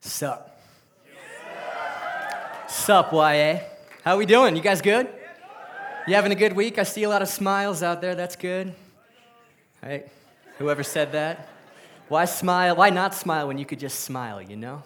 Sup? Sup, YA? How we doing? You guys good? You having a good week? I see a lot of smiles out there. That's good. Hey, whoever said that? Why smile? Why not smile when you could just smile, you know?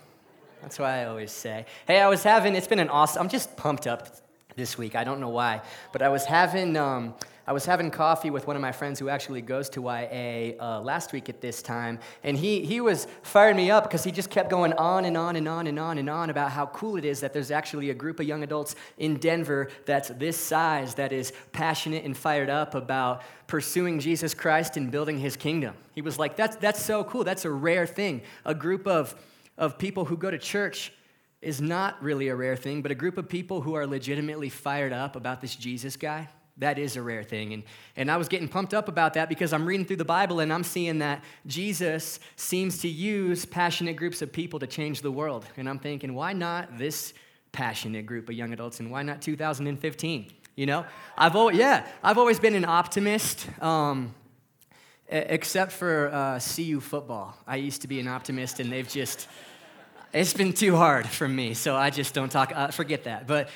That's why I always say. Hey, I was having, it's been an awesome, I'm just pumped up this week. I don't know why, but I was having, um, I was having coffee with one of my friends who actually goes to YA uh, last week at this time, and he, he was firing me up because he just kept going on and on and on and on and on about how cool it is that there's actually a group of young adults in Denver that's this size that is passionate and fired up about pursuing Jesus Christ and building his kingdom. He was like, that's, that's so cool. That's a rare thing. A group of, of people who go to church is not really a rare thing, but a group of people who are legitimately fired up about this Jesus guy that is a rare thing. And, and I was getting pumped up about that because I'm reading through the Bible and I'm seeing that Jesus seems to use passionate groups of people to change the world. And I'm thinking, why not this passionate group of young adults and why not 2015? You know, I've always, yeah, I've always been an optimist. Um, except for uh, CU football. I used to be an optimist, and they've just, it's been too hard for me, so I just don't talk, uh, forget that. But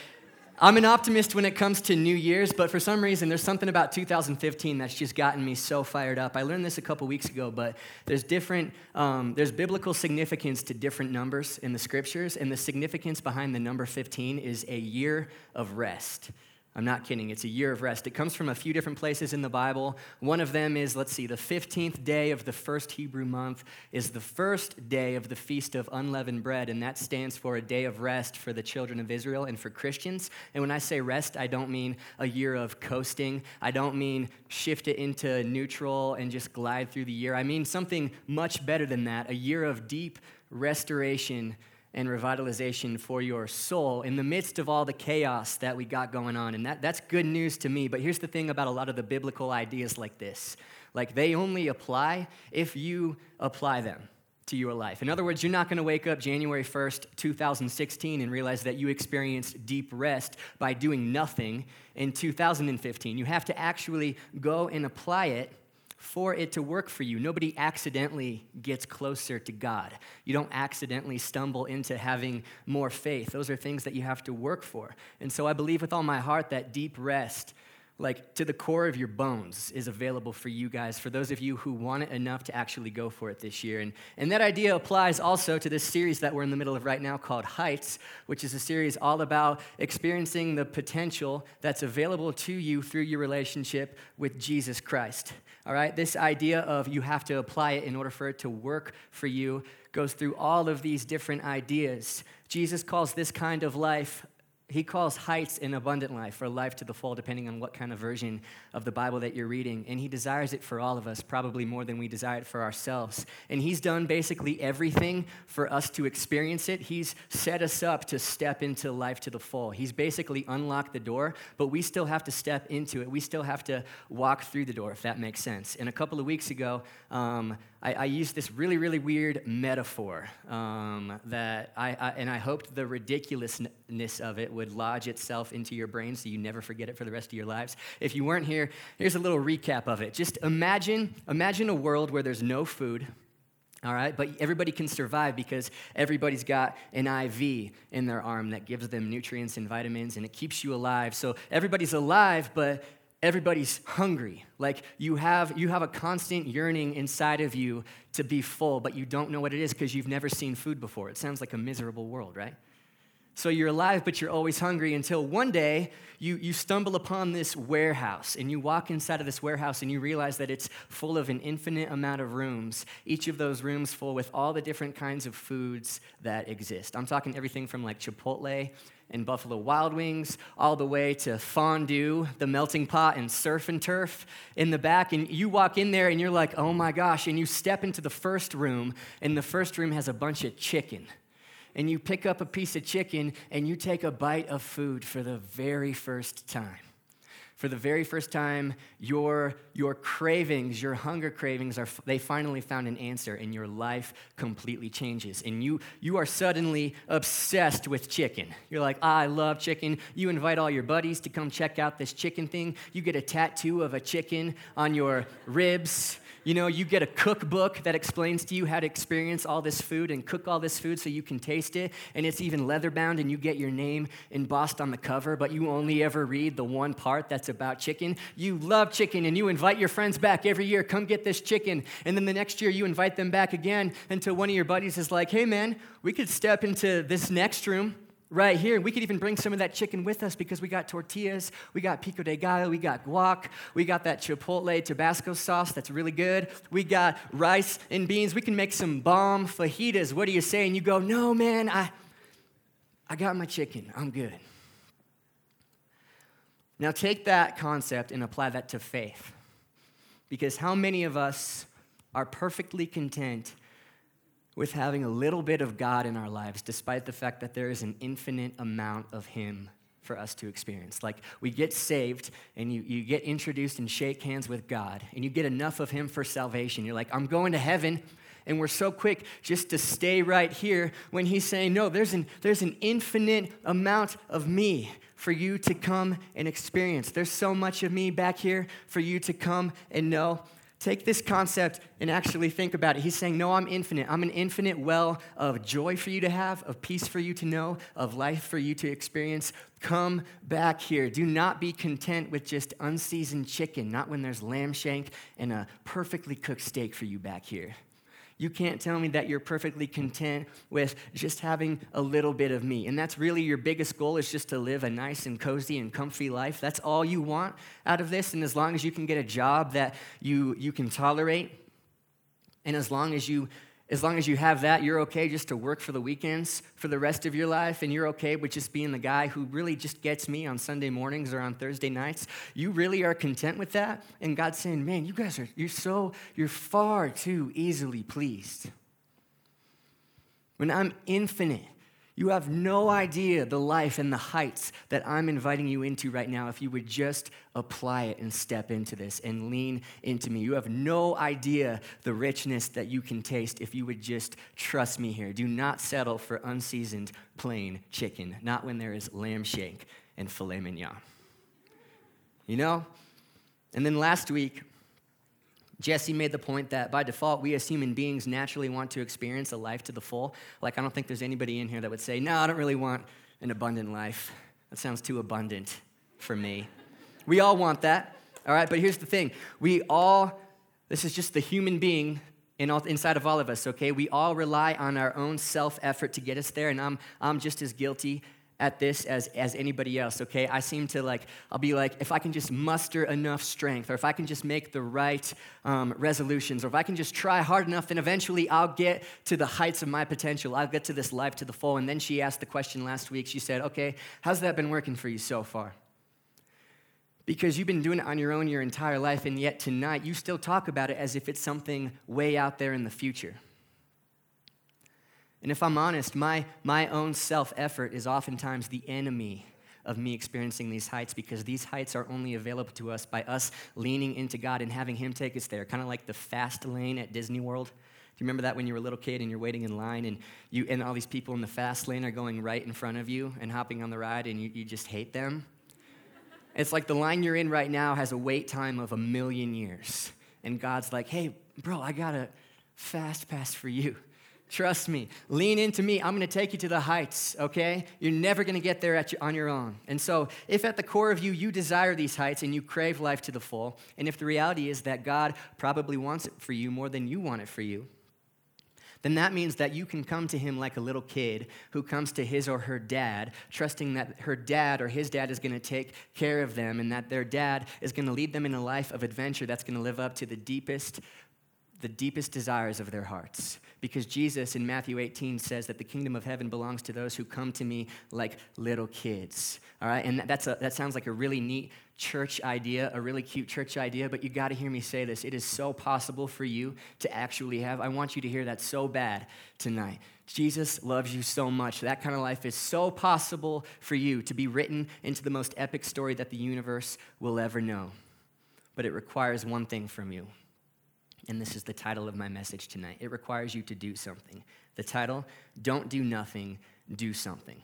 I'm an optimist when it comes to New Year's, but for some reason, there's something about 2015 that's just gotten me so fired up. I learned this a couple weeks ago, but there's different, um, there's biblical significance to different numbers in the scriptures, and the significance behind the number 15 is a year of rest. I'm not kidding. It's a year of rest. It comes from a few different places in the Bible. One of them is, let's see, the 15th day of the first Hebrew month is the first day of the Feast of Unleavened Bread, and that stands for a day of rest for the children of Israel and for Christians. And when I say rest, I don't mean a year of coasting, I don't mean shift it into neutral and just glide through the year. I mean something much better than that a year of deep restoration and revitalization for your soul in the midst of all the chaos that we got going on. And that, that's good news to me. But here's the thing about a lot of the biblical ideas like this like, they only apply if you apply them to your life. In other words, you're not going to wake up January 1st, 2016 and realize that you experienced deep rest by doing nothing in 2015. You have to actually go and apply it for it to work for you. Nobody accidentally gets closer to God. You don't accidentally stumble into having more faith. Those are things that you have to work for. And so I believe with all my heart that deep rest, like to the core of your bones, is available for you guys, for those of you who want it enough to actually go for it this year. And, and that idea applies also to this series that we're in the middle of right now called Heights, which is a series all about experiencing the potential that's available to you through your relationship with Jesus Christ. All right, this idea of you have to apply it in order for it to work for you goes through all of these different ideas. Jesus calls this kind of life he calls heights an abundant life or life to the full, depending on what kind of version of the Bible that you're reading. And he desires it for all of us, probably more than we desire it for ourselves. And he's done basically everything for us to experience it. He's set us up to step into life to the full. He's basically unlocked the door, but we still have to step into it. We still have to walk through the door, if that makes sense. And a couple of weeks ago, um, I, I, used this really, really weird metaphor um, that I, I, and I hoped the ridiculousness of it would lodge itself into your brain so you never forget it for the rest of your lives. If you weren't here, here's a little recap of it. Just imagine, imagine a world where there's no food, all right, but everybody can survive because everybody's got an IV in their arm that gives them nutrients and vitamins and it keeps you alive. So everybody's alive, but everybody's hungry. Like you have you have a constant yearning inside of you to be full but you don't know what it is because you've never seen food before. It sounds like a miserable world right? So you're alive but you're always hungry until one day you, you stumble upon this warehouse and you walk inside of this warehouse and you realize that it's full of an infinite amount of rooms each of those rooms full with all the different kinds of foods that exist. I'm talking everything from like chipotle and Buffalo Wild Wings, all the way to fondue, the melting pot, and surf and turf in the back. And you walk in there and you're like, oh my gosh. And you step into the first room, and the first room has a bunch of chicken. And you pick up a piece of chicken and you take a bite of food for the very first time for the very first time, your, your cravings, your hunger cravings, are, they finally found an answer and your life completely changes. And you, you are suddenly obsessed with chicken. You're like, ah, I love chicken. You invite all your buddies to come check out this chicken thing. You get a tattoo of a chicken on your ribs you know, you get a cookbook that explains to you how to experience all this food and cook all this food so you can taste it, and it's even leather bound and you get your name embossed on the cover, but you only ever read the one part that's about chicken. You love chicken and you invite your friends back every year, come get this chicken. And then the next year you invite them back again until one of your buddies is like, hey man, we could step into this next room right here. We could even bring some of that chicken with us because we got tortillas, we got pico de gallo, we got guac, we got that chipotle Tabasco sauce that's really good. We got rice and beans. We can make some bomb fajitas. What do you say? And you go, no, man, I, I got my chicken. I'm good. Now take that concept and apply that to faith. Because how many of us are perfectly content with having a little bit of God in our lives, despite the fact that there is an infinite amount of Him for us to experience. Like we get saved and you, you get introduced and shake hands with God, and you get enough of Him for salvation. You're like, I'm going to heaven. And we're so quick just to stay right here when He's saying, No, there's an, there's an infinite amount of me for you to come and experience. There's so much of me back here for you to come and know. Take this concept and actually think about it. He's saying, No, I'm infinite. I'm an infinite well of joy for you to have, of peace for you to know, of life for you to experience. Come back here. Do not be content with just unseasoned chicken, not when there's lamb shank and a perfectly cooked steak for you back here. You can't tell me that you're perfectly content with just having a little bit of me. And that's really your biggest goal is just to live a nice and cozy and comfy life. That's all you want out of this. And as long as you can get a job that you, you can tolerate, and as long as you as long as you have that, you're okay just to work for the weekends for the rest of your life, and you're okay with just being the guy who really just gets me on Sunday mornings or on Thursday nights. You really are content with that? And God's saying, man, you guys are, you're so, you're far too easily pleased. When I'm infinite, you have no idea the life and the heights that I'm inviting you into right now if you would just apply it and step into this and lean into me. You have no idea the richness that you can taste if you would just trust me here. Do not settle for unseasoned plain chicken, not when there is lamb shank and filet mignon. You know? And then last week, Jesse made the point that by default, we as human beings naturally want to experience a life to the full. Like, I don't think there's anybody in here that would say, No, I don't really want an abundant life. That sounds too abundant for me. we all want that, all right? But here's the thing we all, this is just the human being in all, inside of all of us, okay? We all rely on our own self effort to get us there, and I'm, I'm just as guilty at this as, as anybody else, okay? I seem to like, I'll be like, if I can just muster enough strength, or if I can just make the right um, resolutions, or if I can just try hard enough, then eventually I'll get to the heights of my potential. I'll get to this life to the full. And then she asked the question last week. She said, okay, how's that been working for you so far? Because you've been doing it on your own your entire life, and yet tonight you still talk about it as if it's something way out there in the future. And if I'm honest, my, my own self effort is oftentimes the enemy of me experiencing these heights because these heights are only available to us by us leaning into God and having Him take us there, kind of like the fast lane at Disney World. Do you remember that when you were a little kid and you're waiting in line and, you, and all these people in the fast lane are going right in front of you and hopping on the ride and you, you just hate them? It's like the line you're in right now has a wait time of a million years. And God's like, hey, bro, I got a fast pass for you. Trust me. Lean into me. I'm going to take you to the heights, okay? You're never going to get there on your own. And so, if at the core of you, you desire these heights and you crave life to the full, and if the reality is that God probably wants it for you more than you want it for you, then that means that you can come to him like a little kid who comes to his or her dad, trusting that her dad or his dad is going to take care of them and that their dad is going to lead them in a life of adventure that's going to live up to the deepest the deepest desires of their hearts. Because Jesus in Matthew 18 says that the kingdom of heaven belongs to those who come to me like little kids. All right? And that's a, that sounds like a really neat church idea, a really cute church idea, but you got to hear me say this. It is so possible for you to actually have. I want you to hear that so bad tonight. Jesus loves you so much. That kind of life is so possible for you to be written into the most epic story that the universe will ever know. But it requires one thing from you and this is the title of my message tonight. It requires you to do something. The title, Don't Do Nothing, Do Something.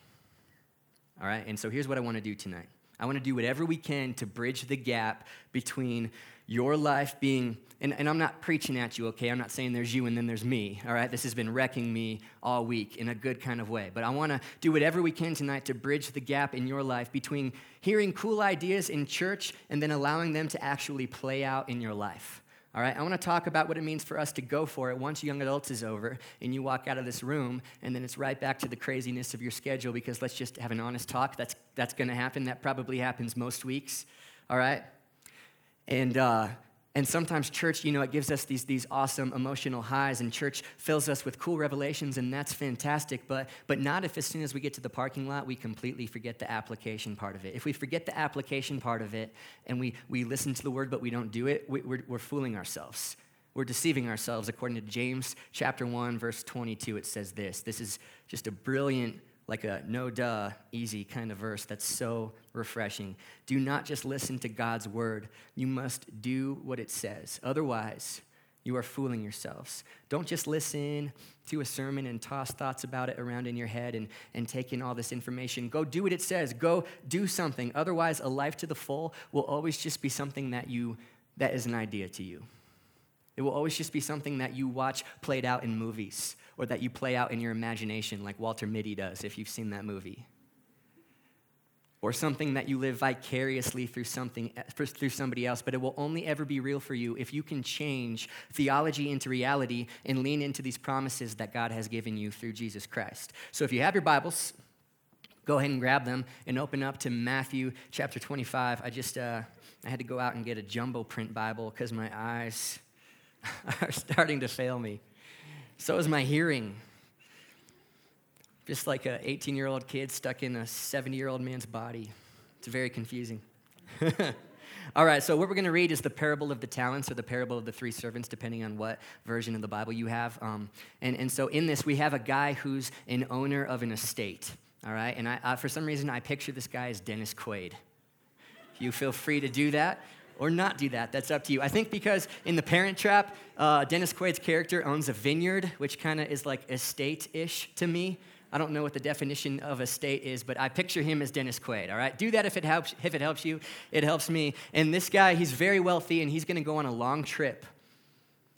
All right? And so here's what I want to do tonight I want to do whatever we can to bridge the gap between your life being, and, and I'm not preaching at you, okay? I'm not saying there's you and then there's me, all right? This has been wrecking me all week in a good kind of way. But I wanna do whatever we can tonight to bridge the gap in your life between hearing cool ideas in church and then allowing them to actually play out in your life. All right, I want to talk about what it means for us to go for it once young adults is over and you walk out of this room and then it's right back to the craziness of your schedule because let's just have an honest talk. That's, that's going to happen. That probably happens most weeks. All right? And, uh, and sometimes church, you know, it gives us these, these awesome emotional highs, and church fills us with cool revelations, and that's fantastic. But, but not if, as soon as we get to the parking lot, we completely forget the application part of it. If we forget the application part of it and we, we listen to the word but we don't do it, we, we're, we're fooling ourselves. We're deceiving ourselves. According to James chapter 1, verse 22, it says this. This is just a brilliant like a no duh, easy kind of verse that's so refreshing. Do not just listen to God's word, you must do what it says. Otherwise, you are fooling yourselves. Don't just listen to a sermon and toss thoughts about it around in your head and, and take in all this information. Go do what it says. Go do something. Otherwise, a life to the full will always just be something that you that is an idea to you. It will always just be something that you watch played out in movies or that you play out in your imagination, like Walter Mitty does, if you've seen that movie. Or something that you live vicariously through something through somebody else, but it will only ever be real for you if you can change theology into reality and lean into these promises that God has given you through Jesus Christ. So if you have your Bibles, go ahead and grab them and open up to Matthew chapter 25. I just uh, I had to go out and get a jumbo print Bible because my eyes are starting to fail me. So is my hearing. Just like an 18 year old kid stuck in a 70 year old man's body. It's very confusing. All right, so what we're going to read is the parable of the talents or the parable of the three servants, depending on what version of the Bible you have. Um, and, and so in this, we have a guy who's an owner of an estate. All right, and I, for some reason, I picture this guy as Dennis Quaid. You feel free to do that or not do that. That's up to you. I think because in The Parent Trap, uh, Dennis Quaid's character owns a vineyard, which kind of is like estate ish to me. I don't know what the definition of estate is, but I picture him as Dennis Quaid, all right? Do that if it helps, if it helps you. It helps me. And this guy, he's very wealthy and he's going to go on a long trip.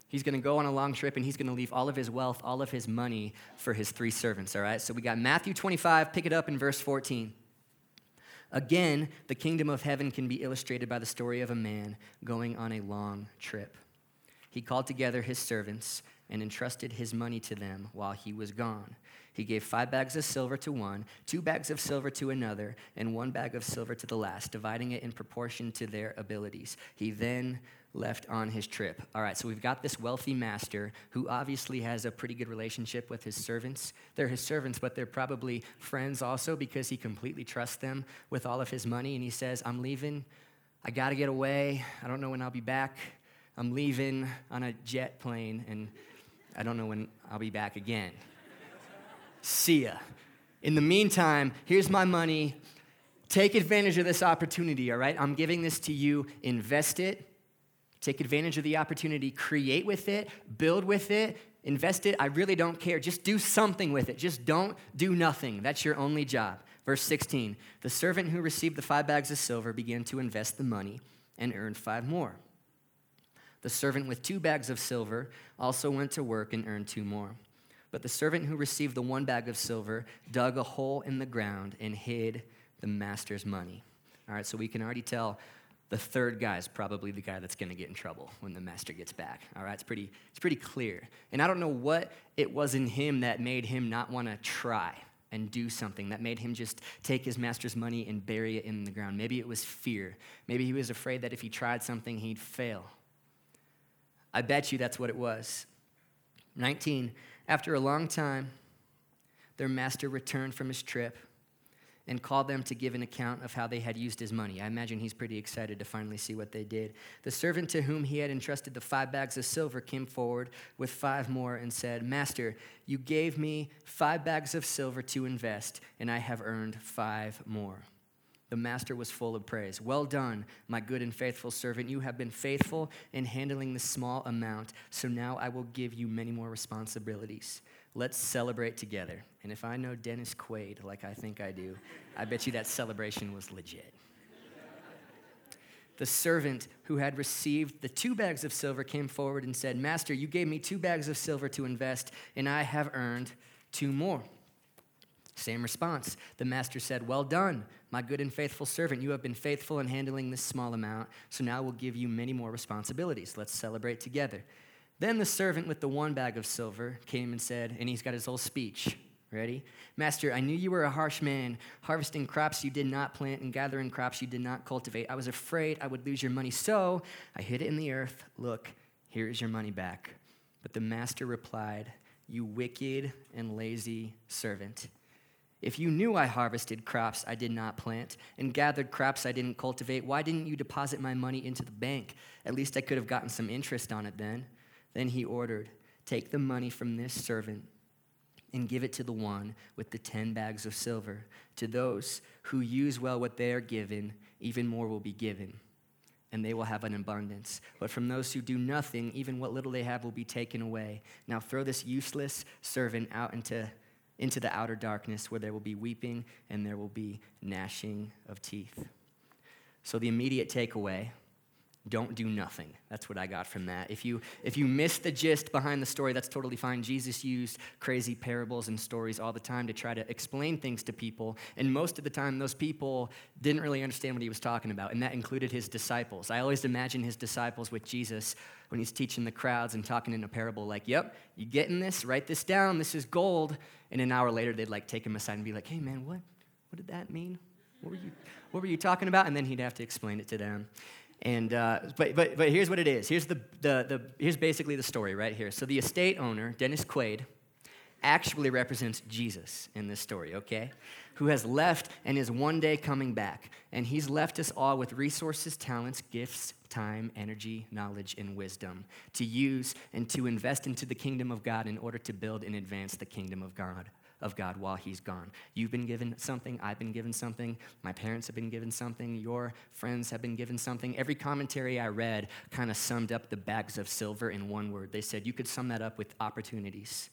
He's going to go on a long trip and he's going to leave all of his wealth, all of his money for his three servants, all right? So we got Matthew 25, pick it up in verse 14. Again, the kingdom of heaven can be illustrated by the story of a man going on a long trip. He called together his servants and entrusted his money to them while he was gone. He gave five bags of silver to one, two bags of silver to another, and one bag of silver to the last, dividing it in proportion to their abilities. He then left on his trip. All right, so we've got this wealthy master who obviously has a pretty good relationship with his servants. They're his servants, but they're probably friends also because he completely trusts them with all of his money. And he says, I'm leaving. I got to get away. I don't know when I'll be back. I'm leaving on a jet plane, and I don't know when I'll be back again. See ya. In the meantime, here's my money. Take advantage of this opportunity, all right? I'm giving this to you. Invest it Take advantage of the opportunity, create with it, build with it, invest it. I really don't care. Just do something with it. Just don't do nothing. That's your only job. Verse 16 The servant who received the five bags of silver began to invest the money and earned five more. The servant with two bags of silver also went to work and earned two more. But the servant who received the one bag of silver dug a hole in the ground and hid the master's money. All right, so we can already tell the third guy is probably the guy that's going to get in trouble when the master gets back. All right, it's pretty, it's pretty clear. And I don't know what it was in him that made him not want to try and do something, that made him just take his master's money and bury it in the ground. Maybe it was fear. Maybe he was afraid that if he tried something, he'd fail. I bet you that's what it was. 19. After a long time, their master returned from his trip and called them to give an account of how they had used his money. I imagine he's pretty excited to finally see what they did. The servant to whom he had entrusted the five bags of silver came forward with five more and said, Master, you gave me five bags of silver to invest, and I have earned five more. The master was full of praise. Well done, my good and faithful servant. You have been faithful in handling the small amount, so now I will give you many more responsibilities. Let's celebrate together. And if I know Dennis Quaid like I think I do, I bet you that celebration was legit. the servant who had received the two bags of silver came forward and said, Master, you gave me two bags of silver to invest, and I have earned two more. Same response. The master said, Well done, my good and faithful servant. You have been faithful in handling this small amount, so now we'll give you many more responsibilities. Let's celebrate together. Then the servant with the one bag of silver came and said, and he's got his whole speech. Ready? Master, I knew you were a harsh man, harvesting crops you did not plant and gathering crops you did not cultivate. I was afraid I would lose your money, so I hid it in the earth. Look, here is your money back. But the master replied, You wicked and lazy servant. If you knew I harvested crops I did not plant and gathered crops I didn't cultivate, why didn't you deposit my money into the bank? At least I could have gotten some interest on it then. Then he ordered, Take the money from this servant and give it to the one with the ten bags of silver. To those who use well what they are given, even more will be given, and they will have an abundance. But from those who do nothing, even what little they have will be taken away. Now throw this useless servant out into, into the outer darkness where there will be weeping and there will be gnashing of teeth. So the immediate takeaway don't do nothing. That's what I got from that. If you if you miss the gist behind the story, that's totally fine. Jesus used crazy parables and stories all the time to try to explain things to people, and most of the time those people didn't really understand what he was talking about, and that included his disciples. I always imagine his disciples with Jesus when he's teaching the crowds and talking in a parable like, "Yep, you getting this? Write this down. This is gold." And an hour later they'd like take him aside and be like, "Hey man, what what did that mean? What were you what were you talking about?" And then he'd have to explain it to them. And uh, but, but, but here's what it is. Here's, the, the, the, here's basically the story right here. So the estate owner, Dennis Quaid, actually represents Jesus in this story, okay? Who has left and is one day coming back. And he's left us all with resources, talents, gifts, time, energy, knowledge, and wisdom to use and to invest into the kingdom of God in order to build and advance the kingdom of God of God while he's gone. You've been given something, I've been given something, my parents have been given something, your friends have been given something. Every commentary I read kind of summed up the bags of silver in one word. They said you could sum that up with opportunities.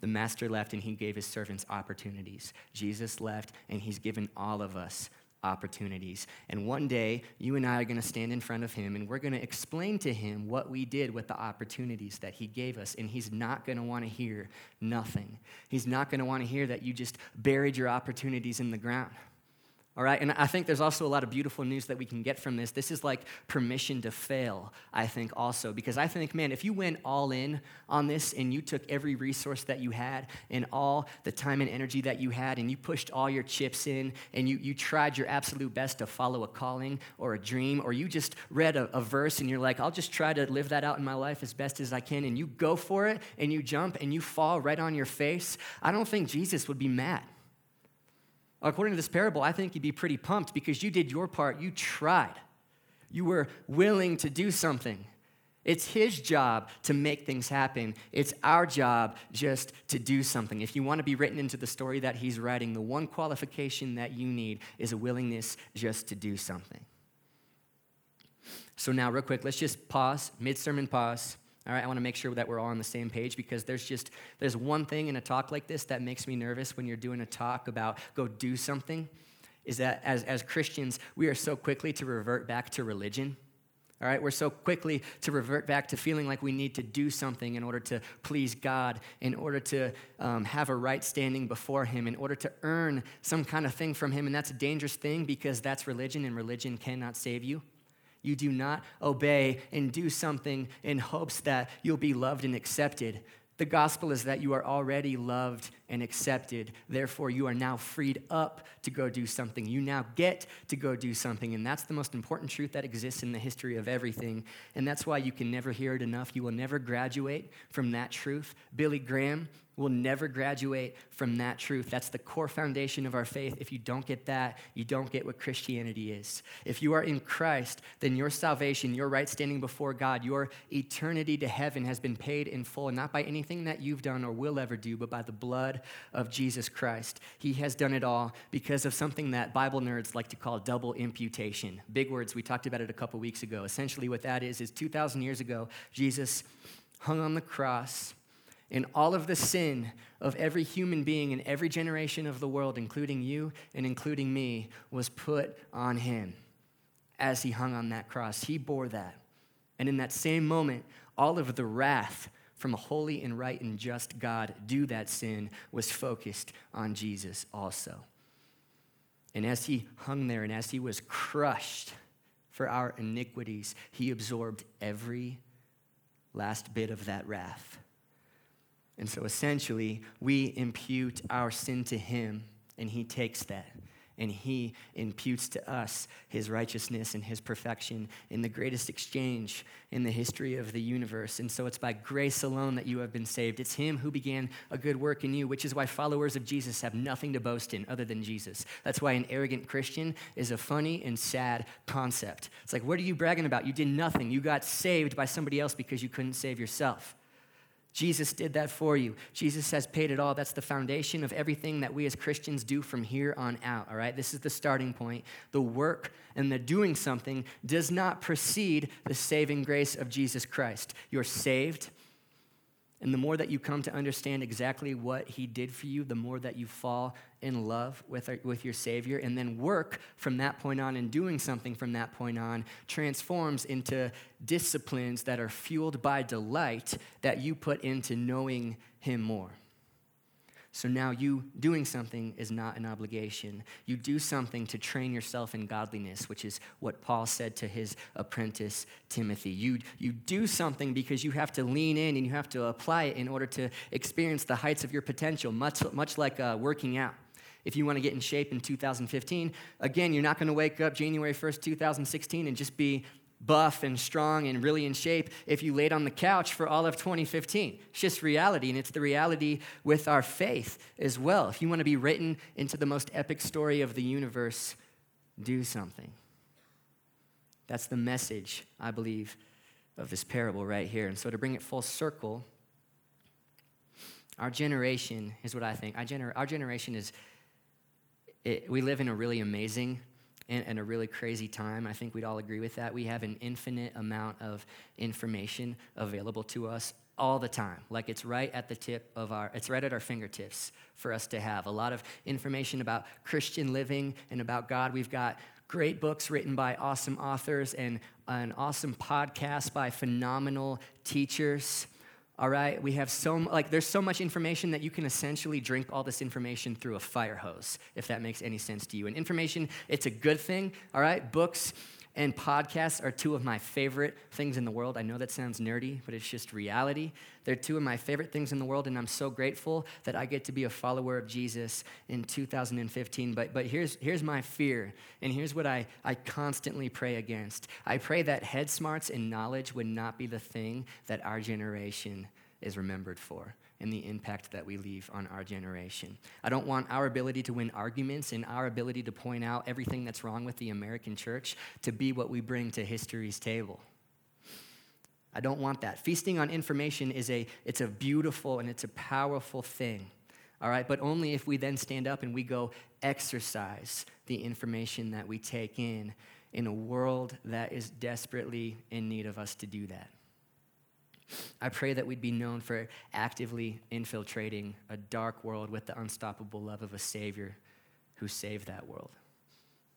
The master left and he gave his servants opportunities. Jesus left and he's given all of us opportunities. And one day, you and I are going to stand in front of him and we're going to explain to him what we did with the opportunities that he gave us. And he's not going to want to hear nothing. He's not going to want to hear that you just buried your opportunities in the ground. All right, and I think there's also a lot of beautiful news that we can get from this. This is like permission to fail, I think, also, because I think, man, if you went all in on this and you took every resource that you had and all the time and energy that you had and you pushed all your chips in and you, you tried your absolute best to follow a calling or a dream, or you just read a, a verse and you're like, I'll just try to live that out in my life as best as I can, and you go for it and you jump and you fall right on your face, I don't think Jesus would be mad. According to this parable, I think you'd be pretty pumped because you did your part. You tried. You were willing to do something. It's his job to make things happen. It's our job just to do something. If you want to be written into the story that he's writing, the one qualification that you need is a willingness just to do something. So, now, real quick, let's just pause, mid sermon pause. All right, I want to make sure that we're all on the same page because there's just there's one thing in a talk like this that makes me nervous when you're doing a talk about go do something is that as, as Christians, we are so quickly to revert back to religion. All right, we're so quickly to revert back to feeling like we need to do something in order to please God, in order to um, have a right standing before Him, in order to earn some kind of thing from Him. And that's a dangerous thing because that's religion, and religion cannot save you you do not obey and do something in hopes that you'll be loved and accepted. The gospel is that you are already loved and accepted. Therefore, you are now freed up to go do something. You now get to go do something. And that's the most important truth that exists in the history of everything. And that's why you can never hear it enough. You will never graduate from that truth. Billy Graham will never graduate from that truth. That's the core foundation of our faith. If you don't get that, you don't get what Christianity is. If you are in Christ, then your salvation, your right standing before God, your eternity to heaven has been paid in full, not by anything that you've done or will ever do, but by the blood of Jesus Christ. He has done it all because of something that Bible nerds like to call double imputation. Big words, we talked about it a couple weeks ago. Essentially, what that is, is 2,000 years ago, Jesus hung on the cross and all of the sin of every human being in every generation of the world, including you and including me, was put on him. as he hung on that cross. He bore that. And in that same moment, all of the wrath from a holy and right and just God due that sin was focused on Jesus also. And as he hung there and as he was crushed for our iniquities, he absorbed every last bit of that wrath. And so essentially, we impute our sin to him, and he takes that and he imputes to us his righteousness and his perfection in the greatest exchange in the history of the universe. And so it's by grace alone that you have been saved. It's him who began a good work in you, which is why followers of Jesus have nothing to boast in other than Jesus. That's why an arrogant Christian is a funny and sad concept. It's like, what are you bragging about? You did nothing. You got saved by somebody else because you couldn't save yourself. Jesus did that for you. Jesus has paid it all. That's the foundation of everything that we as Christians do from here on out, all right? This is the starting point. The work and the doing something does not precede the saving grace of Jesus Christ. You're saved and the more that you come to understand exactly what he did for you, the more that you fall in love with, our, with your Savior. And then work from that point on and doing something from that point on transforms into disciplines that are fueled by delight that you put into knowing him more. So now you doing something is not an obligation. You do something to train yourself in godliness, which is what Paul said to his apprentice Timothy. You, you do something because you have to lean in and you have to apply it in order to experience the heights of your potential, much, much like uh, working out. If you want to get in shape in 2015, again, you're not going to wake up January 1st, 2016 and just be buff and strong and really in shape if you laid on the couch for all of 2015. It's just reality, and it's the reality with our faith as well. If you want to be written into the most epic story of the universe, do something. That's the message, I believe, of this parable right here. And so to bring it full circle, our generation is what I think. Our, gener- our generation is, it, we live in a really amazing and, and, a really crazy time. I think we'd all agree with that. We have an infinite amount of information available to us all the time. Like it's right at the tip of our, it's right at our fingertips for us to have. A lot of information about Christian living and about God. We've got great books written by awesome authors and an awesome podcast by phenomenal teachers. All right, we have so like there's so much information that you can essentially drink all this information through a fire hose, if that makes any sense to you. And information, it's a good thing. All right, books and podcasts are two of my favorite things in the world. I know that sounds nerdy, but it's just reality. They're two of my favorite things in the world, and I'm so grateful that I get to be a follower of Jesus in 2015. But, but here's, here's my fear, and here's what I, I constantly pray against I pray that head smarts and knowledge would not be the thing that our generation is remembered for and the impact that we leave on our generation. I don't want our ability to win arguments and our ability to point out everything that's wrong with the American church to be what we bring to history's table. I don't want that. Feasting on information is a it's a beautiful and it's a powerful thing. All right, but only if we then stand up and we go exercise the information that we take in in a world that is desperately in need of us to do that. I pray that we'd be known for actively infiltrating a dark world with the unstoppable love of a Savior who saved that world.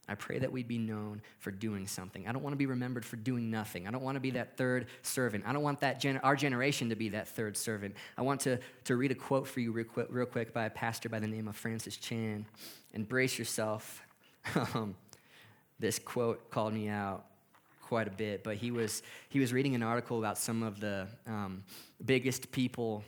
I pray that we'd be known for doing something. I don't want to be remembered for doing nothing. I don't want to be that third servant. I don't want that gen- our generation to be that third servant. I want to, to read a quote for you real quick, real quick by a pastor by the name of Francis Chan. And brace yourself. Um, this quote called me out quite a bit, but he was, he was reading an article about some of the um, biggest people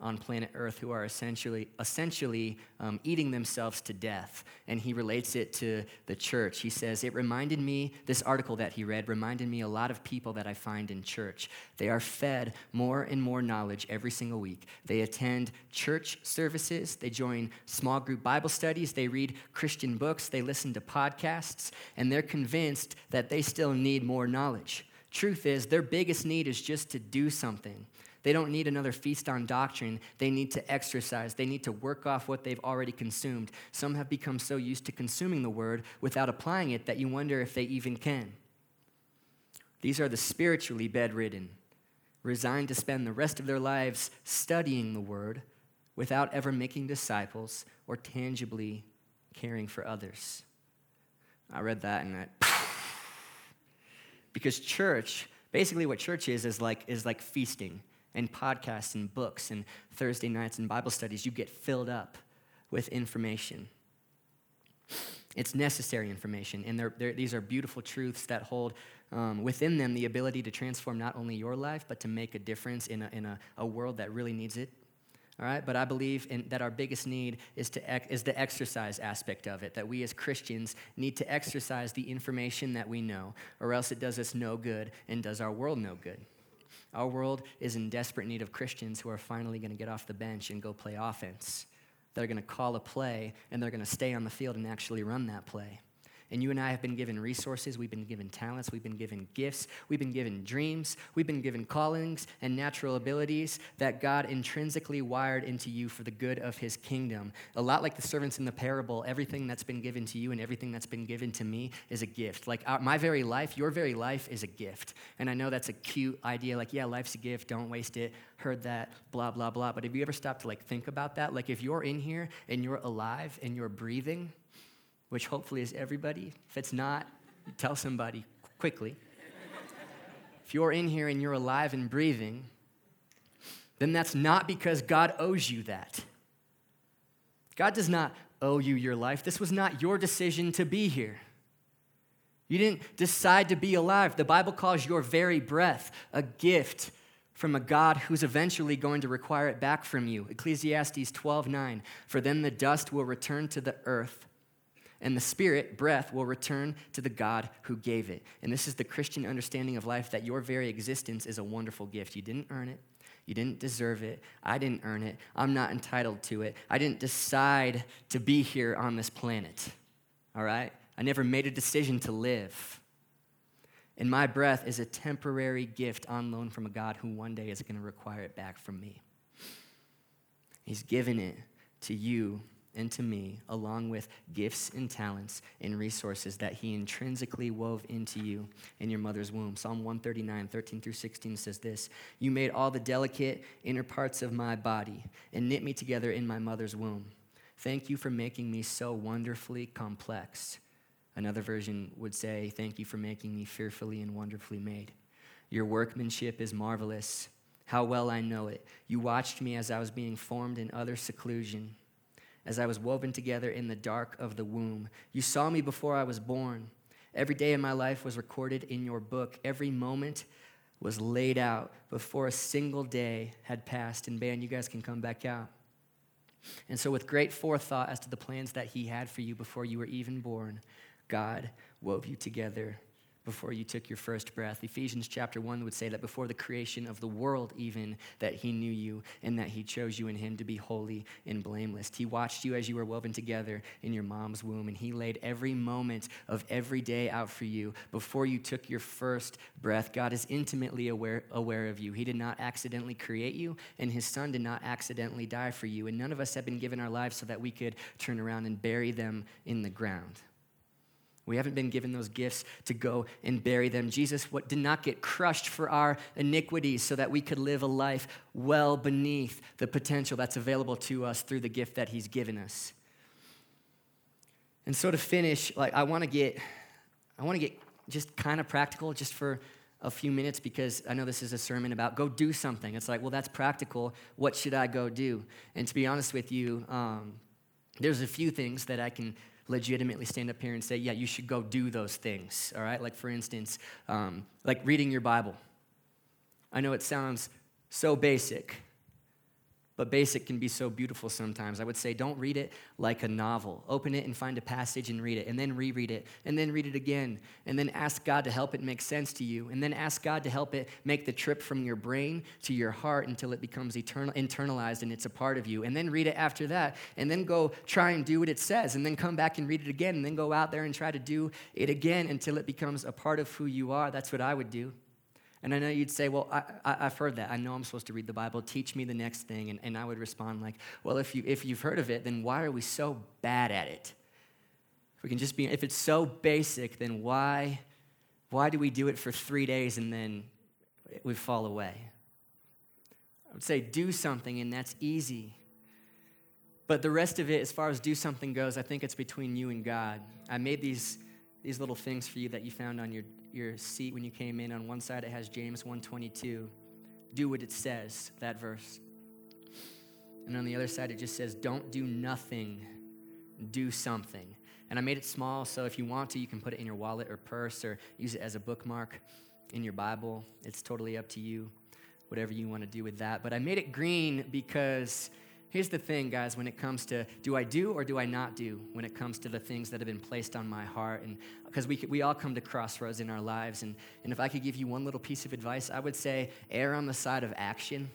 on planet Earth who are essentially, essentially um, eating themselves to death. And he relates it to the church. He says, It reminded me, this article that he read reminded me a lot of people that I find in church. They are fed more and more knowledge every single week. They attend church services, they join small group Bible studies, they read Christian books, they listen to podcasts, and they're convinced that they still need more knowledge. Truth is, their biggest need is just to do something. They don't need another feast on doctrine. They need to exercise. They need to work off what they've already consumed. Some have become so used to consuming the word without applying it that you wonder if they even can. These are the spiritually bedridden, resigned to spend the rest of their lives studying the word without ever making disciples or tangibly caring for others. I read that and that Because church, basically what church is, is like, is like feasting and podcasts and books and Thursday nights and Bible studies. You get filled up with information. It's necessary information, and they're, they're, these are beautiful truths that hold um, within them the ability to transform not only your life, but to make a difference in, a, in a, a world that really needs it. All right, but I believe in, that our biggest need is, to, is the exercise aspect of it, that we as Christians need to exercise the information that we know, or else it does us no good and does our world no good. Our world is in desperate need of Christians who are finally going to get off the bench and go play offense. They're going to call a play and they're going to stay on the field and actually run that play. And you and I have been given resources, we've been given talents, we've been given gifts, we've been given dreams, we've been given callings and natural abilities that God intrinsically wired into you for the good of his kingdom. A lot like the servants in the parable, everything that's been given to you and everything that's been given to me is a gift. Like our, my very life, your very life is a gift. And I know that's a cute idea, like, yeah, life's a gift, don't waste it. Heard that, blah, blah, blah. But have you ever stopped to like think about that? Like if you're in here and you're alive and you're breathing, which hopefully is everybody. If it's not, tell somebody quickly. if you're in here and you're alive and breathing, then that's not because God owes you that. God does not owe you your life. This was not your decision to be here. You didn't decide to be alive. The Bible calls your very breath a gift from a God who's eventually going to require it back from you. Ecclesiastes 12:9. For then the dust will return to the earth and the spirit, breath, will return to the God who gave it. And this is the Christian understanding of life that your very existence is a wonderful gift. You didn't earn it. You didn't deserve it. I didn't earn it. I'm not entitled to it. I didn't decide to be here on this planet. All right? I never made a decision to live. And my breath is a temporary gift on loan from a God who one day is going to require it back from me. He's given it to you and to me, along with gifts and talents and resources that He intrinsically wove into you in your mother's womb. Psalm 139, 13 through 16 says this You made all the delicate inner parts of my body and knit me together in my mother's womb. Thank you for making me so wonderfully complex. Another version would say, Thank you for making me fearfully and wonderfully made. Your workmanship is marvelous. How well I know it. You watched me as I was being formed in utter seclusion as I was woven together in the dark of the womb. You saw me before I was born. Every day of my life was recorded in your book. Every moment was laid out before a single day had passed. And, band, you guys can come back out. And so, with great forethought as to the plans that He had for you before you were even born, God wove you together before you took your first breath. Ephesians chapter 1 would say that before the creation of the world, even, that he knew you and that he chose you in him to be holy and blameless. He watched you as you were woven together in your mom's womb, and he laid every moment of every day out for you before you took your first breath. God is intimately aware, aware of you. He did not accidentally create you, and his son did not accidentally die for you. And none of us have been given our lives so that we could turn around and bury them in the ground. We haven't been given those gifts to go and bury them. Jesus what, did not get crushed for our iniquities so that we could live a life well beneath the potential that's available to us through the gift that he's given us. And so to finish, like I want to get I want to get just kind of practical just for a few minutes because I know this is a sermon about go do something. It's like, well, that's practical. What should I go do? And to be honest with you, um, there's a few things that I can legitimately stand up here and say, yeah, you should go do those things, all right? Like, for instance, um, like reading your Bible. I know it sounds so basic, but basic can be so beautiful sometimes. I would say don't read it like a novel. Open it and find a passage and read it, and then reread it, and then read it again, and then ask God to help it make sense to you, and then ask God to help it make the trip from your brain to your heart until it becomes eternal, internalized and it's a part of you, and then read it after that, and then go try and do what it says, and then come back and read it again, and then go out there and try to do it again until it becomes a part of who you are. That's what I would do. And I know you'd say, Well, I, have heard that. I know I'm supposed to read the Bible. Teach me the next thing. And, and I would respond, like, Well, if, you, if you've heard of it, then why are we so bad at it? If we can just be, if it's so basic, then why, why do we do it for three days and then we fall away? I would say, Do something, and that's easy. But the rest of it, as far as do something goes, I think it's between you and God. I made these, these little things for you that you found on your your seat when you came in. On one side, it has James 122. Do what it says, that verse. And on the other side, it just says, Don't do nothing, do something. And I made it small, so if you want to, you can put it in your wallet or purse or use it as a bookmark in your Bible. It's totally up to you, whatever you want to do with that. But I made it green because here's the thing, guys, when it comes to do I do or do I not do, when it comes to the things that have been placed on my heart. And because we, we all come to crossroads in our lives. And, and if I could give you one little piece of advice, I would say err on the side of action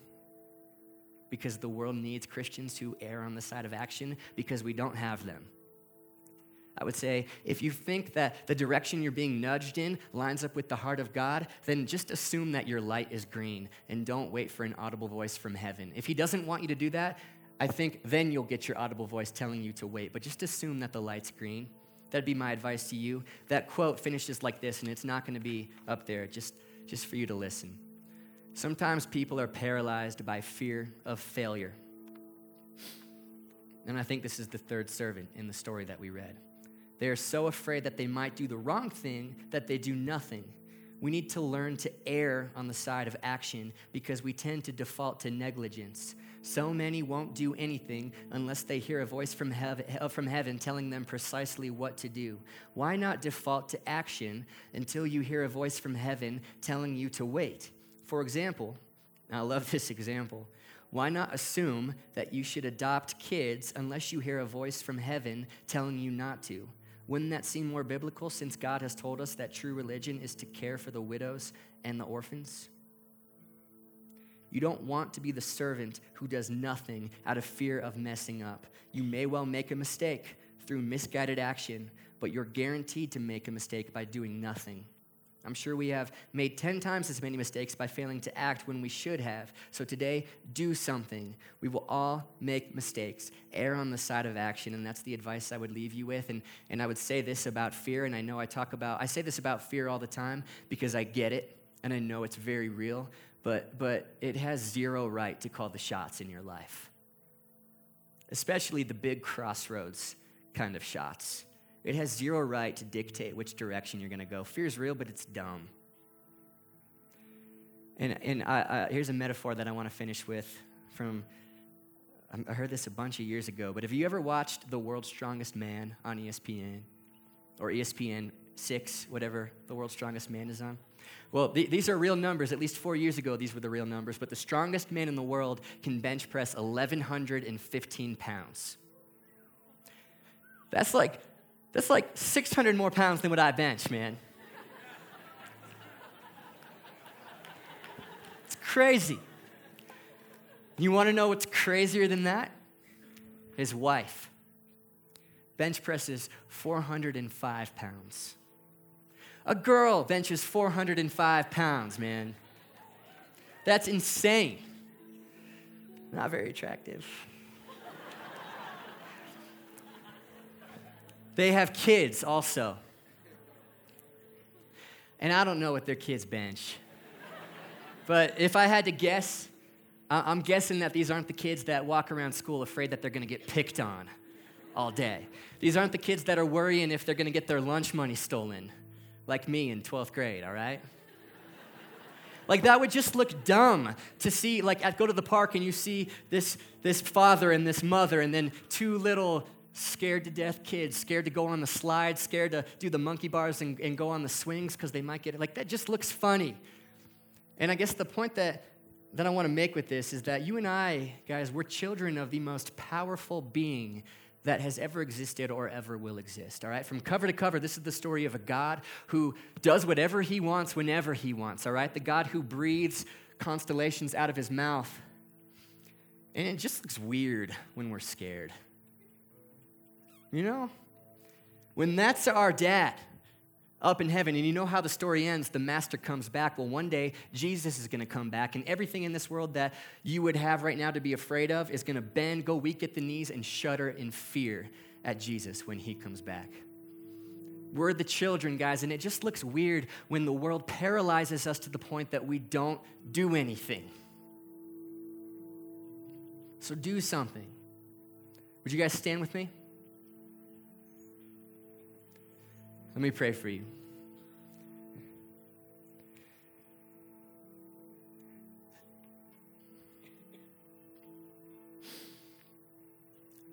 because the world needs Christians who err on the side of action because we don't have them. I would say if you think that the direction you're being nudged in lines up with the heart of God, then just assume that your light is green and don't wait for an audible voice from heaven. If He doesn't want you to do that, I think then you'll get your audible voice telling you to wait. But just assume that the light's green. That'd be my advice to you. That quote finishes like this, and it's not going to be up there, just, just for you to listen. Sometimes people are paralyzed by fear of failure. And I think this is the third servant in the story that we read. They are so afraid that they might do the wrong thing that they do nothing. We need to learn to err on the side of action because we tend to default to negligence. So many won't do anything unless they hear a voice from heaven, uh, from heaven telling them precisely what to do. Why not default to action until you hear a voice from heaven telling you to wait? For example, I love this example. Why not assume that you should adopt kids unless you hear a voice from heaven telling you not to? Wouldn't that seem more biblical since God has told us that true religion is to care for the widows and the orphans? You don't want to be the servant who does nothing out of fear of messing up. You may well make a mistake through misguided action, but you're guaranteed to make a mistake by doing nothing. I'm sure we have made 10 times as many mistakes by failing to act when we should have. So today, do something. We will all make mistakes. Err on the side of action, and that's the advice I would leave you with. And, and I would say this about fear, and I know I talk about, I say this about fear all the time because I get it, and I know it's very real, but, but it has zero right to call the shots in your life, especially the big crossroads kind of shots. It has zero right to dictate which direction you're going to go. Fear is real, but it's dumb. And, and I, I, here's a metaphor that I want to finish with from, um, I heard this a bunch of years ago, but have you ever watched The World's Strongest Man on ESPN or ESPN 6, whatever The World's Strongest Man is on? Well, th- these are real numbers. At least four years ago, these were the real numbers. But the strongest man in the world can bench press 1,115 pounds. That's like that's like 600 more pounds than what I bench, man. It's crazy. You want to know what's crazier than that? His wife bench presses 405 pounds. A girl benches 405 pounds, man. That's insane. Not very attractive. They have kids also. And I don't know what their kids bench. But if I had to guess, I'm guessing that these aren't the kids that walk around school afraid that they're gonna get picked on all day. These aren't the kids that are worrying if they're gonna get their lunch money stolen, like me in 12th grade, all right? Like that would just look dumb to see, like, I'd go to the park and you see this, this father and this mother, and then two little scared to death kids, scared to go on the slide, scared to do the monkey bars and, and go on the swings because they might get it. Like, that just looks funny. And I guess the point that, that I want to make with this is that you and I, guys, we're children of the most powerful being that has ever existed or ever will exist. All right? From cover to cover, this is the story of a God who does whatever he wants whenever he wants. All right? The God who breathes constellations out of his mouth. And it just looks weird when we're scared. You know? When that's our dad up in heaven, and you know how the story ends, the master comes back. Well, one day, Jesus is going to come back, and everything in this world that you would have right now to be afraid of is going to bend, go weak at the knees, and shudder in fear at Jesus when he comes back. We're the children, guys, and it just looks weird when the world paralyzes us to the point that we don't do anything. So do something. Would you guys stand with me? Let me pray for you.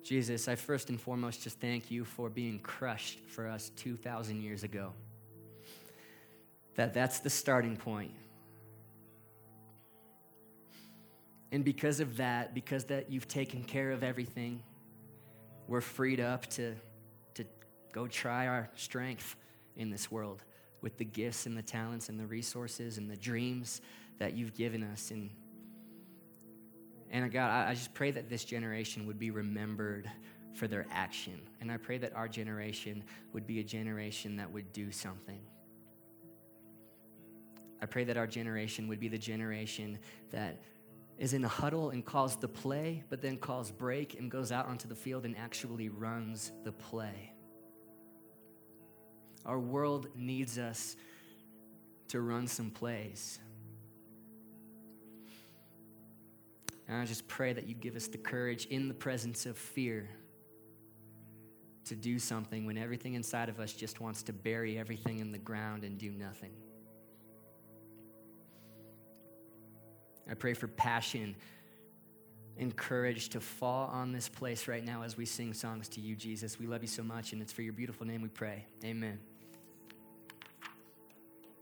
Jesus, I first and foremost just thank you for being crushed for us 2,000 years ago. That that's the starting point. And because of that, because that you've taken care of everything, we're freed up to go try our strength in this world with the gifts and the talents and the resources and the dreams that you've given us. And, and God, I, I just pray that this generation would be remembered for their action. And I pray that our generation would be a generation that would do something. I pray that our generation would be the generation that is in a huddle and calls the play, but then calls break and goes out onto the field and actually runs the play. Our world needs us to run some plays. And I just pray that you give us the courage in the presence of fear to do something when everything inside of us just wants to bury everything in the ground and do nothing. I pray for passion and courage to fall on this place right now as we sing songs to you, Jesus. We love you so much, and it's for your beautiful name we pray. Amen.